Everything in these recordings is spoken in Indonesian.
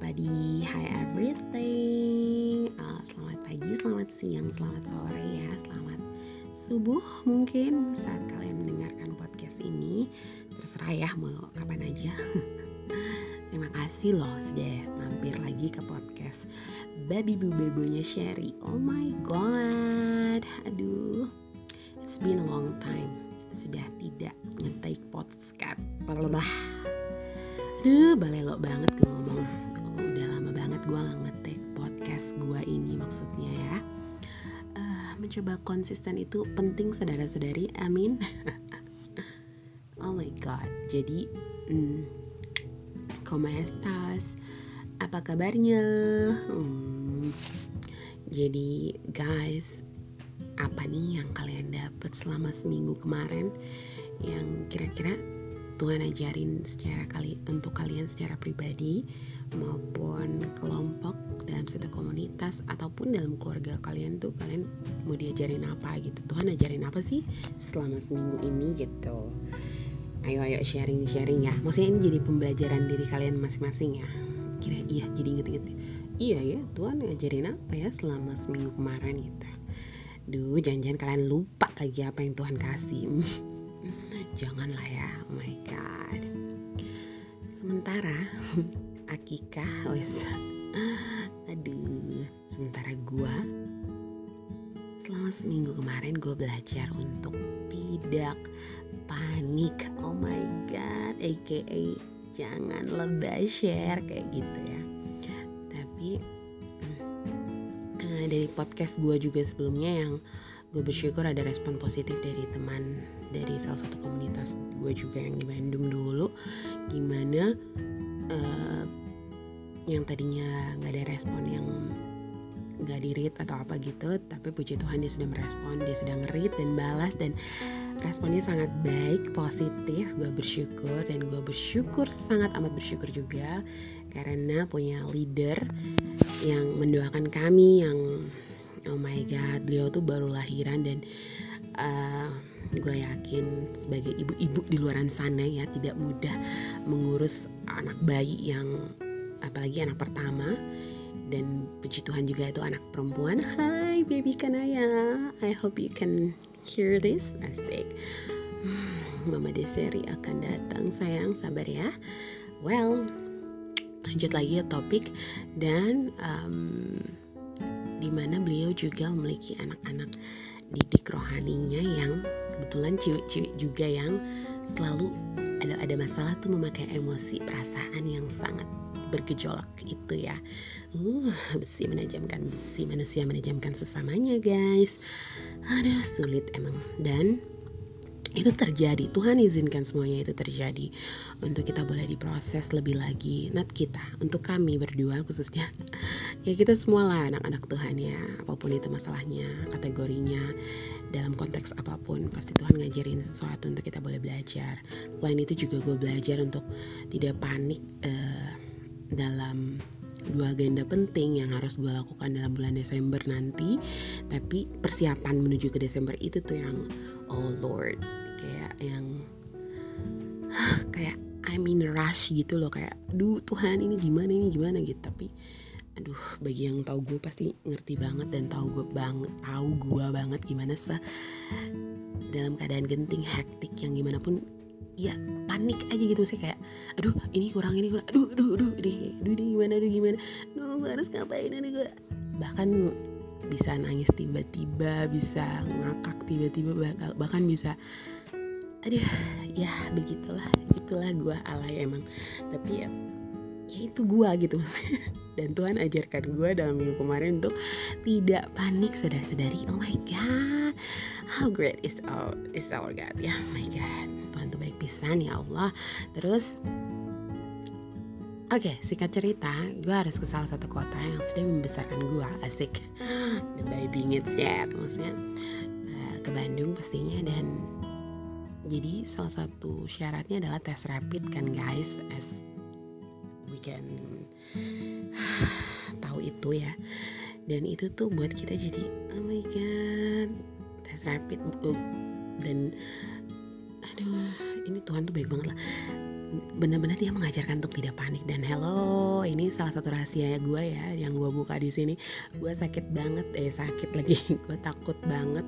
everybody, hi everything. Uh, Selamat pagi, selamat siang, selamat sore ya Selamat subuh mungkin saat kalian mendengarkan podcast ini. Terserah ya mau kapan aja. Terima kasih loh sudah mampir lagi ke podcast Baby Bubebonya Sherry. Oh my god Aduh. It's been a long time. Sudah tidak nge-take podcast Aduh balelo banget gue maksudnya ya. Uh, Mencoba konsisten itu penting saudara-saudari. Amin. Oh my god. Jadi hmm, Como estas? Apa kabarnya? Hmm, jadi guys Apa nih yang kalian dapat selama seminggu kemarin? Yang kira-kira Tuhan ajarin secara kali untuk kalian secara pribadi maupun kelompok dalam satu komunitas ataupun dalam keluarga kalian tuh kalian mau diajarin apa gitu Tuhan ajarin apa sih selama seminggu ini gitu ayo ayo sharing sharing ya maksudnya ini jadi pembelajaran diri kalian masing-masing ya kira iya jadi inget-inget iya ya Tuhan ngajarin apa ya selama seminggu kemarin gitu Duh, jangan-jangan kalian lupa lagi apa yang Tuhan kasih. Janganlah ya, oh my god. Sementara Akikah, wes. Aduh, sementara gua selama seminggu kemarin gue belajar untuk tidak panik. Oh my god, aka jangan lebay share kayak gitu ya. Tapi uh, dari podcast gue juga sebelumnya yang gue bersyukur ada respon positif dari teman dari salah satu komunitas gue juga yang di Bandung dulu gimana uh, yang tadinya nggak ada respon yang nggak dirit atau apa gitu tapi puji Tuhan dia sudah merespon dia sudah ngerit dan balas dan responnya sangat baik positif. Gue bersyukur dan gue bersyukur sangat amat bersyukur juga karena punya leader yang mendoakan kami yang oh my god beliau tuh baru lahiran dan uh, gue yakin sebagai ibu-ibu di luaran sana ya tidak mudah mengurus anak bayi yang apalagi anak pertama. Dan puji Tuhan juga itu anak perempuan. Hai baby Kanaya. I hope you can hear this. Asik. Mama Deseri akan datang sayang. Sabar ya. Well lanjut lagi ke topik. Dan um, di mana beliau juga memiliki anak-anak didik rohaninya yang kebetulan ciwik-ciwik juga yang selalu ada ada masalah tuh memakai emosi perasaan yang sangat bergejolak itu ya. Uh besi menajamkan besi manusia menajamkan sesamanya guys. Ada sulit emang. Dan itu terjadi Tuhan izinkan semuanya itu terjadi untuk kita boleh diproses lebih lagi. Not kita untuk kami berdua khususnya. Ya kita semua lah anak-anak Tuhan ya. Apa pun itu masalahnya kategorinya dalam konteks apa pun pasti Tuhan ngajarin sesuatu untuk kita boleh belajar. Selain itu juga gue belajar untuk tidak panik uh, dalam dua agenda penting yang harus gue lakukan dalam bulan Desember nanti. Tapi persiapan menuju ke Desember itu tuh yang oh Lord kayak yang kayak I'm in rush gitu loh. Kayak duh Tuhan ini gimana ini gimana? Gitu. Tapi aduh bagi yang tahu gue pasti ngerti banget dan tahu gue banget tahu gue banget gimana sih dalam keadaan genting hektik yang gimana pun ya panik aja gitu sih kayak aduh ini kurang ini kurang aduh aduh aduh aduh, aduh, aduh gimana aduh gimana aduh harus ngapain aduh gue bahkan bisa nangis tiba-tiba bisa ngakak tiba-tiba bahkan bisa aduh ya begitulah itulah gue alay emang. Tapi ya ya itu gue gitu dan Tuhan ajarkan gue dalam minggu kemarin untuk tidak panik saudara-saudari. Oh my god how great is our is our God ya oh my god baik pisan ya Allah terus Oke, okay, singkat cerita, gue harus ke salah satu kota yang sudah membesarkan gue, asik. The baby needs share, maksudnya uh, ke Bandung pastinya dan jadi salah satu syaratnya adalah tes rapid kan guys, as we can tahu itu ya. Dan itu tuh buat kita jadi, oh my god, tes rapid dan aduh, ini Tuhan tuh baik banget lah. Benar-benar dia mengajarkan untuk tidak panik. Dan hello ini salah satu rahasia gue ya yang gue buka di sini. Gue sakit banget eh sakit lagi. Gue takut banget.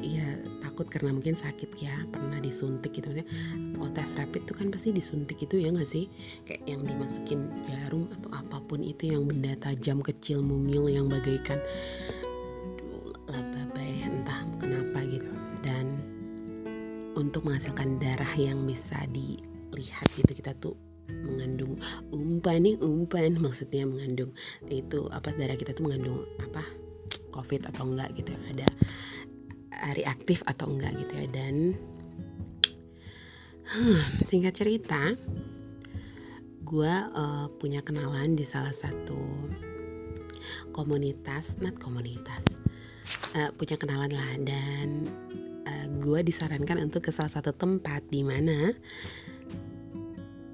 Ya takut karena mungkin sakit ya pernah disuntik gitu maksudnya. Kalau tes rapid tuh kan pasti disuntik itu ya nggak sih? Kayak yang dimasukin jarum atau apa pun itu yang benda tajam kecil mungil yang bagaikan untuk menghasilkan darah yang bisa di lihat gitu. Kita tuh mengandung umpan nih umpan maksudnya mengandung itu apa darah kita tuh mengandung apa covid atau enggak gitu ada reaktif atau enggak gitu ya. Dan hmm, singkat cerita gue uh, punya kenalan di salah satu komunitas not komunitas uh, punya kenalan lah. Dan gue disarankan untuk ke salah satu tempat di mana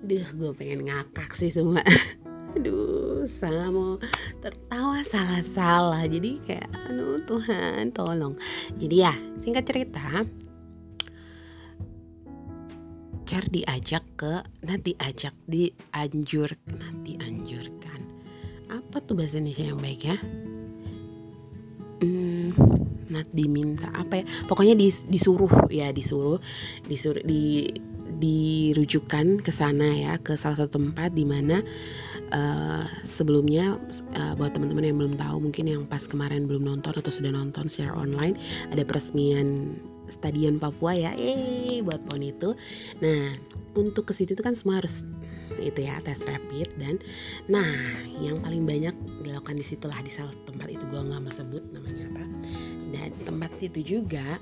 Duh gue pengen ngakak sih semua Aduh salah mau tertawa salah-salah. Jadi kayak aduh Tuhan tolong. Jadi ya singkat cerita Cer diajak ke Nanti ajak dianjur Nanti anjurkan Apa tuh bahasa Indonesia yang baik ya Nat diminta apa ya Pokoknya dis, disuruh ya disuruh Disuruh di dirujukan ke sana ya ke salah satu tempat di mana uh, sebelumnya uh, buat teman-teman yang belum tahu mungkin yang pas kemarin belum nonton atau sudah nonton secara online ada peresmian Stadion Papua ya eh buat pon itu. Nah untuk ke situ itu kan semua harus itu ya tes rapid dan nah yang paling banyak dilakukan di situlah di salah tempat itu gue nggak mau sebut namanya. apa dan tempat itu juga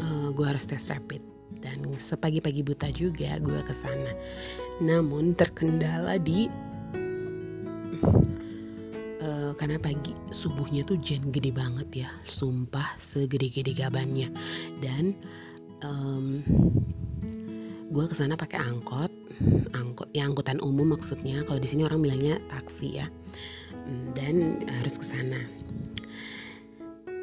uh, gue harus tes rapid dan sepagi-pagi buta juga gue ke sana. Namun terkendala di uh, karena pagi subuhnya tuh jen gede banget ya, sumpah segede-gede gabannya. Dan um, gue ke sana pakai angkot, angkot ya angkutan umum maksudnya. Kalau di sini orang bilangnya taksi ya. Dan harus ke sana.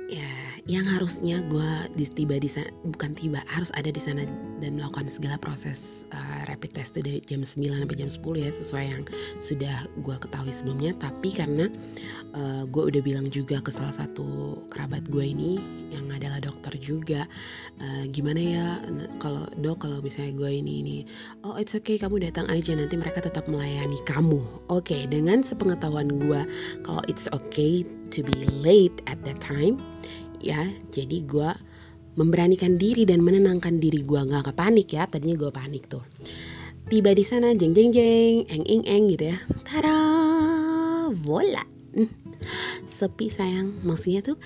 Ya yang harusnya gue tiba di sana bukan tiba harus ada di sana dan melakukan segala proses uh, rapid test itu dari jam 9 sampai jam 10 ya sesuai yang sudah gue ketahui sebelumnya. Tapi karena uh, gue udah bilang juga ke salah satu kerabat gue ini yang adalah dokter juga uh, gimana ya kalau dok kalau misalnya gue ini ini oh it's okay kamu datang aja nanti mereka tetap melayani kamu. Oke okay, dengan sepengetahuan gue kalau it's okay to be late at that time ya. Jadi gue memberanikan diri dan menenangkan diri gue nggak panik ya tadinya gue panik tuh. Tiba di sana jeng jeng jeng eng eng eng gitu ya. Tara bola hmm. sepi sayang. Maksudnya tuh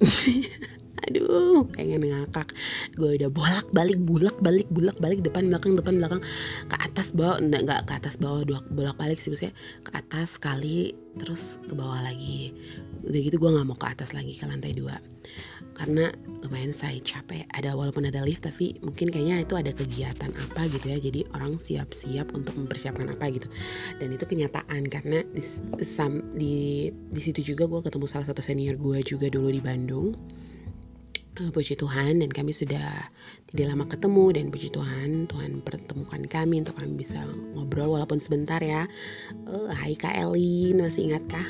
aduh pengen ngakak. Gue udah bolak balik bulak balik bulak balik depan belakang depan belakang. Ke atas bawah enggak nggak ke atas bawah bolak balik sih maksudnya. Ke atas sekali terus ke bawah lagi. Udah gitu gue nggak mau ke atas lagi ke lantai dua. Karena lumayan saya capek. Ada walaupun ada lift tapi mungkin kayaknya itu ada kegiatan apa gitu ya. Jadi orang siap-siap untuk mempersiapkan apa gitu. Dan itu kenyataan karena di di, di situ juga gue ketemu salah satu senior gue juga dulu di Bandung puji Tuhan dan kami sudah tidak lama ketemu dan puji Tuhan Tuhan pertemukan kami untuk kami bisa ngobrol walaupun sebentar ya. Uh, Hai Kak Elin masih ingat kah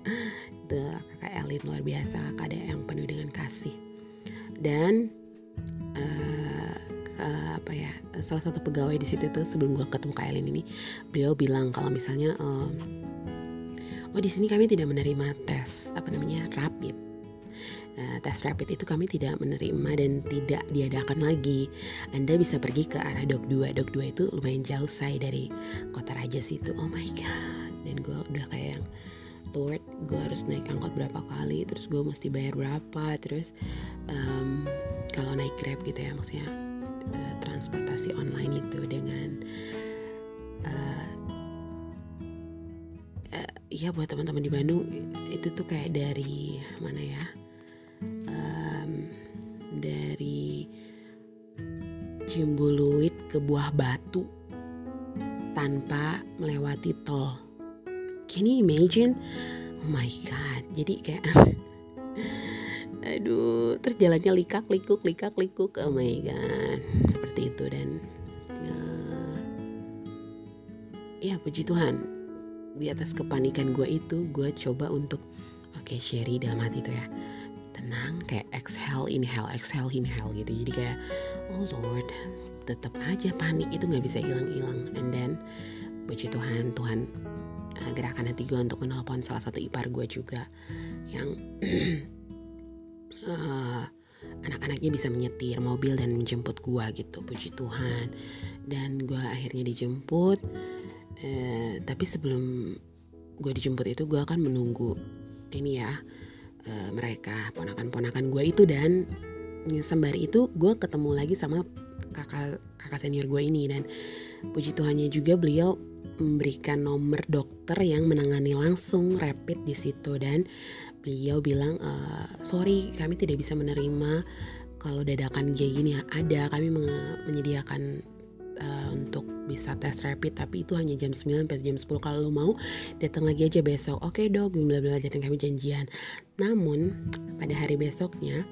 the kakak Elin luar biasa kakak ada yang penuh dengan kasih. Dan uh, uh, apa ya salah satu pegawai di situ tuh sebelum gue ketemu kak Elin ini beliau bilang kalau misalnya uh, oh di sini kami tidak menerima tes apa namanya rapid uh, tes rapid itu kami tidak menerima dan tidak diadakan lagi. Anda bisa pergi ke arah Dok 2. Dok 2 itu lumayan jauh saya dari Kota Raja situ. Oh my god. Dan gue udah kayak yang Lord gue harus naik angkot berapa kali terus gue mesti bayar berapa terus um, kalau naik grab gitu ya maksudnya uh, transportasi online itu dengan uh, uh, ya buat teman-teman di Bandung itu tuh kayak dari mana ya dari Cimbuluit ke Buah Batu tanpa melewati tol. Can you imagine? Oh my god. Jadi kayak aduh terus jalannya likak likuk likak likuk. Oh my god. Seperti itu. Dan ya, ya puji Tuhan. Di atas kepanikan gue itu gue coba untuk oke okay, Sherry dalam hati itu ya tenang kayak exhale inhale exhale inhale gitu. Jadi kayak oh Lord tetap aja panik itu nggak bisa hilang-hilang. And then puji Tuhan Tuhan uh, gerakan hati gue untuk menelpon salah satu ipar gue juga yang uh, anak-anaknya bisa menyetir mobil dan menjemput gue gitu. Puji Tuhan. Dan gue akhirnya dijemput uh, tapi sebelum gue dijemput itu gue akan menunggu ini ya uh, mereka ponakan-ponakan gue itu dan sembari itu gue ketemu lagi sama kakak kakak senior gue ini. Dan puji Tuhannya juga beliau memberikan nomor dokter yang menangani langsung rapid di situ. Dan beliau bilang e, sorry kami tidak bisa menerima kalau dadakan kayak gini ada. Kami menyediakan uh, untuk bisa tes rapid tapi itu hanya jam 9 sampai jam 10 kalau lo mau datang lagi aja besok. Oke okay, dok bla bla dan kami janjian. Namun pada hari besoknya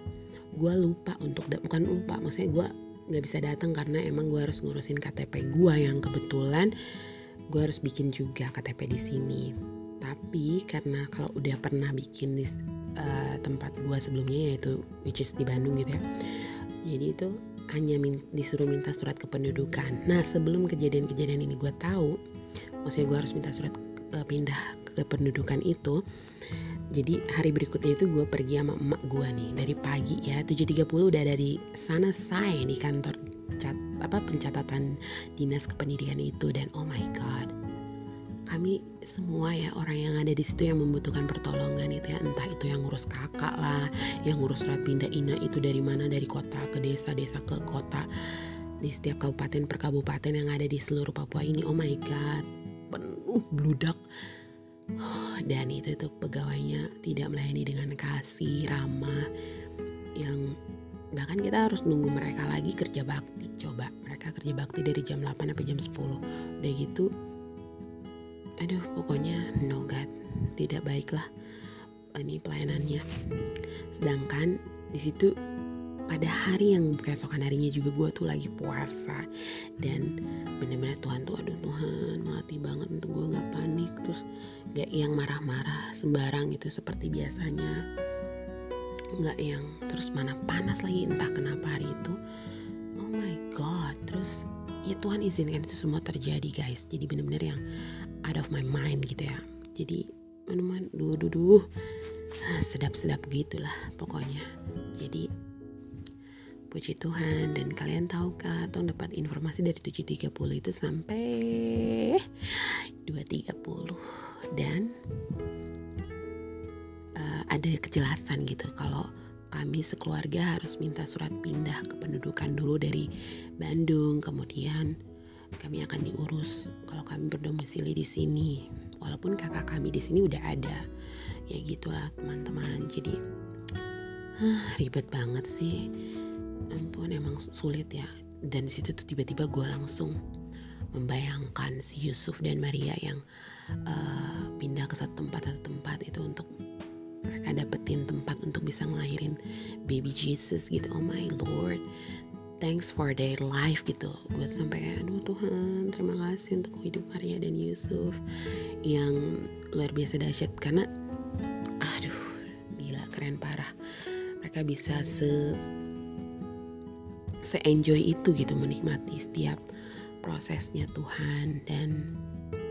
gue lupa untuk bukan lupa maksudnya gue nggak bisa datang karena emang gue harus ngurusin KTP gue yang kebetulan gue harus bikin juga KTP di sini. Tapi karena kalau udah pernah bikin di uh, tempat gue sebelumnya yaitu which is di Bandung gitu ya jadi itu hanya disuruh minta surat kependudukan. Nah sebelum kejadian-kejadian ini gue tahu maksudnya gue harus minta surat uh, pindah kependudukan itu jadi hari berikutnya itu gue pergi sama emak gue nih. Dari pagi ya 7.30 udah dari sana saya di kantor cat apa pencatatan dinas kependidikan itu. Dan oh my god kami semua ya orang yang ada di situ yang membutuhkan pertolongan itu ya. Entah itu yang ngurus kakak lah yang ngurus surat pindah ina itu dari mana dari kota ke desa desa ke kota. Di setiap kabupaten per kabupaten yang ada di seluruh Papua ini oh my god penuh bludak. Dan itu tuh pegawainya tidak melayani dengan kasih ramah yang bahkan kita harus nunggu mereka lagi kerja bakti. Coba mereka kerja bakti dari jam 8 sampai jam 10 udah gitu aduh pokoknya no god tidak baiklah ini pelayanannya. Sedangkan di situ pada hari yang keesokan harinya juga gue tuh lagi puasa dan bener-bener Tuhan tuh aduh Tuhan melatih banget untuk gue nggak panik. Terus gak yang marah-marah sembarang itu seperti biasanya. Nggak yang terus mana panas lagi entah kenapa hari itu. Oh my god terus ya Tuhan izinkan itu semua terjadi guys. Jadi bener-bener yang out of my mind gitu ya. Jadi teman-teman duh duh duh. Sedap-sedap gitulah pokoknya. Jadi puji Tuhan. Dan kalian tahu kah Tong dapat informasi dari 7.30 itu sampai 2.30 dan uh, ada kejelasan gitu kalau kami sekeluarga harus minta surat pindah kependudukan dulu dari Bandung kemudian kami akan diurus kalau kami berdomisili di sini. Walaupun kakak kami di sini udah ada. Ya gitulah teman-teman. Jadi uh, ribet banget sih. Ampun emang sulit ya. Dan di situ tuh tiba-tiba gue langsung membayangkan si Yusuf dan Maria yang uh, pindah ke satu tempat satu tempat itu untuk mereka dapetin tempat untuk bisa ngelahirin baby Jesus gitu. Oh my Lord thanks for their life gitu. Gue sampai kayak aduh Tuhan terima kasih untuk hidup Maria dan Yusuf yang luar biasa dahsyat. Karena aduh gila keren parah. Mereka bisa se se-enjoy itu gitu menikmati setiap prosesnya Tuhan. Dan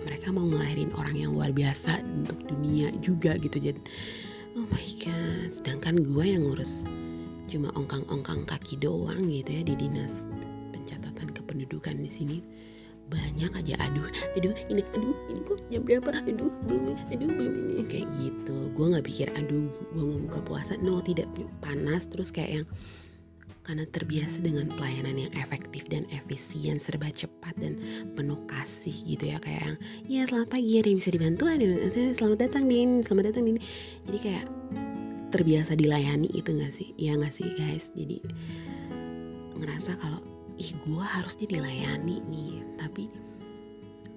mereka mau ngelahirin orang yang luar biasa untuk dunia juga gitu. Jadi oh my god. Sedangkan gue yang ngurus cuma ongkang-ongkang kaki doang gitu ya di dinas pencatatan kependudukan di sini. Banyak aja. Aduh aduh ini aduh ini kok jam berapa? Aduh belum aduh belum ini. Kayak gitu. Gue nggak pikir aduh gue mau buka puasa. No tidak. Panas terus kayak yang karena terbiasa dengan pelayanan yang efektif dan efisien serba cepat dan penuh kasih gitu ya. Kayak yang ya selamat pagi ada yang bisa dibantu? Ada selamat datang din. Selamat datang din. Jadi kayak terbiasa dilayani itu gak sih? Ya gak sih guys? Jadi ngerasa kalau ih gue harusnya dilayani nih. Tapi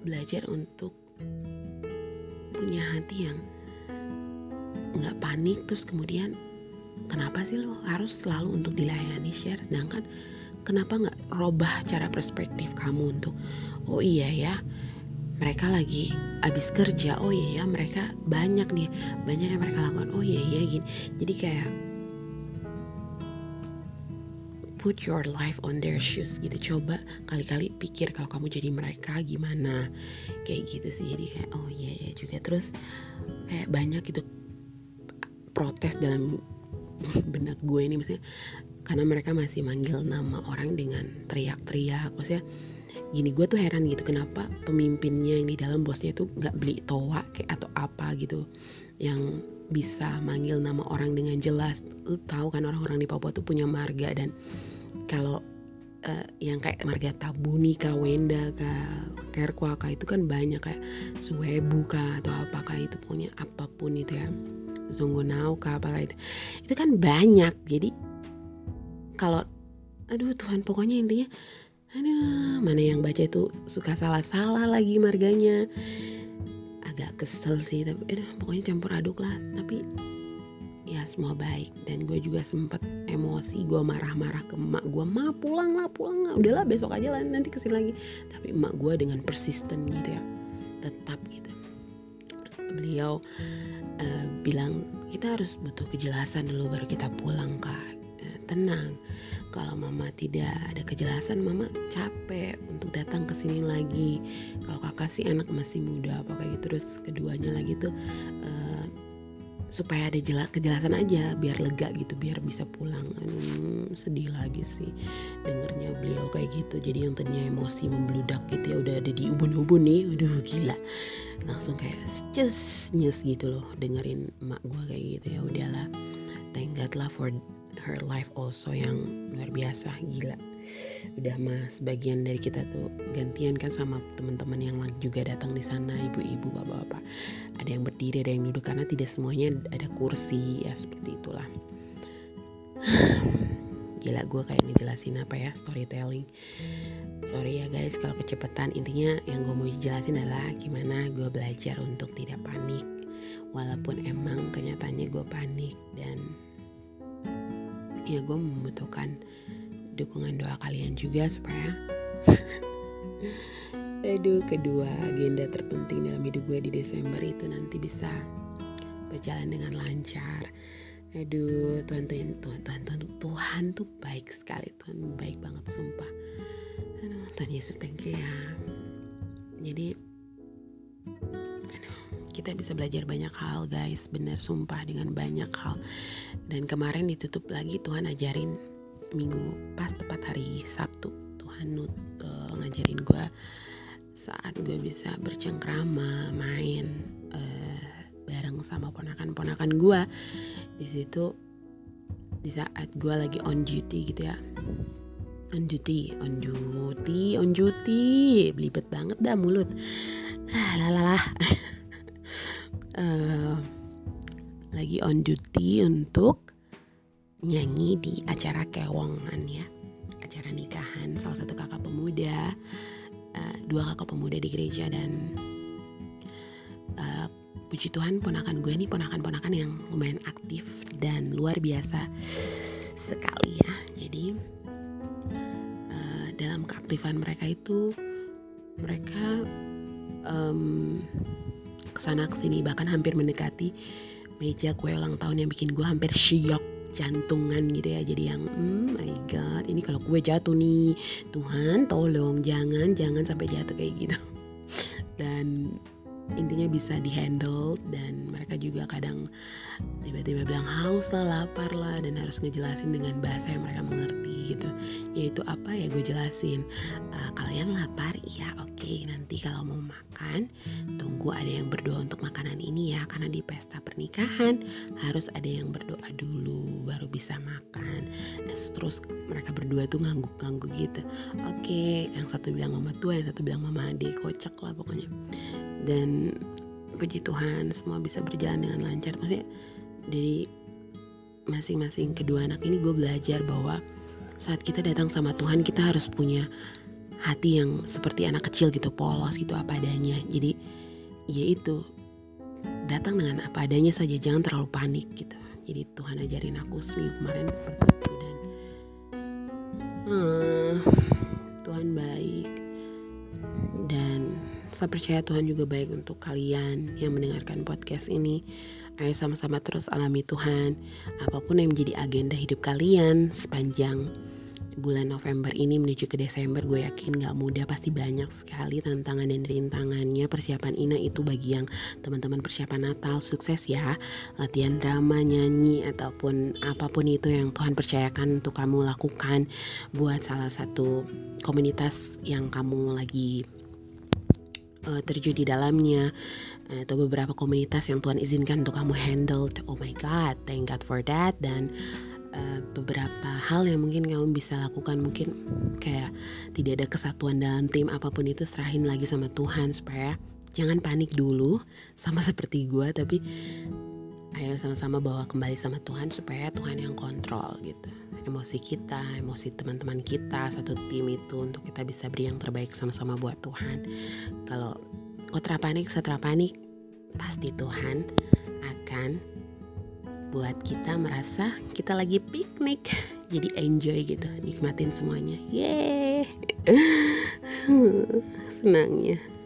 belajar untuk punya hati yang nggak panik terus kemudian kenapa sih lo harus selalu untuk dilayani share sedangkan kenapa nggak robah cara perspektif kamu untuk oh iya ya mereka lagi abis kerja. Oh iya ya mereka banyak nih. Banyak yang mereka lakukan. Oh iya ya gini. Jadi kayak put your life on their shoes gitu. Coba kali-kali pikir kalau kamu jadi mereka gimana. Kayak gitu sih. Jadi kayak oh iya ya juga. Terus kayak banyak gitu protes dalam benak gue ini. Maksudnya karena mereka masih manggil nama orang dengan teriak-teriak. Maksudnya gini gue tuh heran gitu kenapa pemimpinnya yang di dalam bosnya tuh nggak beli toa kayak atau apa gitu yang bisa manggil nama orang dengan jelas. Lu tahu kan orang-orang di Papua tuh punya marga dan kalau uh, yang kayak marga Tabuni kah Wenda kah Kerkwa kah itu kan banyak kayak Suwebu kah atau apakah itu pokoknya apa pun itu ya. Zongonau kah apa itu. Itu kan banyak jadi kalau aduh Tuhan pokoknya intinya aduh mana yang baca itu suka salah-salah lagi marganya. Agak kesel sih tapi eh, pokoknya campur aduk lah. Tapi ya semua baik. Dan gue juga sempet emosi gue marah-marah ke emak gue ma pulang lah pulang lah. Udahlah besok aja lah nanti ke sini lagi. Tapi emak gue dengan persisten gitu ya. Tetap gitu. Beliau uh, bilang kita harus butuh kejelasan dulu baru kita pulang kak. Tenang kalau mama tidak ada kejelasan mama capek untuk datang ke sini lagi. Kalau kakak sih anak masih muda apa kayak gitu. Terus keduanya lagi tuh uh, supaya ada jelas kejelasan aja biar lega gitu biar bisa pulang. Hmm, sedih lagi sih dengernya beliau kayak gitu. Jadi yang tadinya emosi membludak gitu ya udah ada di ubun-ubun nih. Udah gila. Langsung kayak just nyes gitu loh dengerin emak gue kayak gitu ya. Udahlah. Thank God lah for her life also yang luar biasa gila. Udah mah sebagian dari kita tuh gantian kan sama teman-teman yang juga datang di sana ibu-ibu bapak-bapak. Ada yang berdiri ada yang duduk karena tidak semuanya ada kursi ya seperti itulah. Gila gue kayak ngejelasin apa ya storytelling. Sorry ya guys kalau kecepatan. Intinya yang gue mau jelasin adalah gimana gue belajar untuk tidak panik. Walaupun emang kenyataannya gue panik dan ya gue membutuhkan dukungan doa kalian juga supaya aduh kedua agenda terpenting dalam hidup gue di Desember itu nanti bisa berjalan dengan lancar. Aduh Tuhan Tuhan Tuhan Tuhan Tuhan, Tuhan tuh baik sekali Tuhan baik banget sumpah. Aduh Tuhan Yesus thank you ya. Jadi kita bisa belajar banyak hal guys. Bener sumpah dengan banyak hal. Dan kemarin ditutup lagi Tuhan ajarin minggu pas tepat hari Sabtu. Tuhan nut uh, ngajarin gue saat gue bisa bercengkrama main uh, bareng sama ponakan-ponakan gue di situ di saat gue lagi on duty gitu ya. On duty on duty on duty. Belibet banget dah mulut. Ah lalalah uh, lagi on duty untuk nyanyi di acara kewongan ya. Acara nikahan salah satu kakak pemuda. Uh, dua kakak pemuda di gereja dan uh, puji Tuhan ponakan gue ini ponakan-ponakan yang lumayan aktif dan luar biasa sekali ya. Jadi uh, dalam keaktifan mereka itu mereka um, ke sana ke sini bahkan hampir mendekati meja kue ulang tahun yang bikin gue hampir syok jantungan gitu ya. Jadi yang hmm my god ini kalau kue jatuh nih Tuhan tolong jangan jangan sampai jatuh kayak gitu. Dan intinya bisa dihandle dan mereka juga kadang tiba-tiba bilang haus lah lapar lah dan harus ngejelasin dengan bahasa yang mereka mengerti gitu. Yaitu apa ya gue jelasin. Uh, kalian lapar? Ya oke. Okay. nanti kalau mau makan tunggu ada yang berdoa untuk makanan ini ya. Karena di pesta pernikahan harus ada yang berdoa dulu baru bisa makan. Terus mereka berdua tuh ngangguk-ngangguk gitu. Oke okay. yang satu bilang mama tua yang satu bilang mama adik. Kocak lah pokoknya. Dan puji Tuhan semua bisa berjalan dengan lancar. Maksudnya dari masing-masing kedua anak ini gue belajar bahwa saat kita datang sama Tuhan kita harus punya hati yang seperti anak kecil gitu polos gitu apa adanya. Jadi ya itu. Datang dengan apa adanya saja jangan terlalu panik gitu. Jadi Tuhan ajarin aku seminggu kemarin seperti itu dan hmm, Tuhan baik. Dan rasa percaya Tuhan juga baik untuk kalian yang mendengarkan podcast ini. Ayo sama-sama terus alami Tuhan, apa pun yang menjadi agenda hidup kalian sepanjang bulan November ini menuju ke Desember gue yakin gak mudah pasti banyak sekali tantangan dan rintangannya. Persiapan Ina itu bagi yang teman-teman persiapan Natal sukses ya. Latihan drama nyanyi ataupun apa pun itu yang Tuhan percayakan untuk kamu lakukan buat salah satu komunitas yang kamu lagi uh, terjun di dalamnya atau beberapa komunitas yang Tuhan izinkan untuk kamu handle. Oh my god thank God for that. Dan uh, beberapa hal yang mungkin kamu bisa lakukan mungkin kayak tidak ada kesatuan dalam tim apa pun itu serahin lagi sama Tuhan supaya jangan panik dulu sama seperti gue tapi ayo sama-sama bawa kembali sama Tuhan supaya Tuhan yang kontrol gitu. Emosi kita, emosi teman-teman kita satu tim itu untuk kita bisa beri yang terbaik sama-sama buat Tuhan. Kalau kontra panik, setelah panik, pasti Tuhan akan buat kita merasa kita lagi piknik. Jadi enjoy gitu nikmatin semuanya. Yeay. Senangnya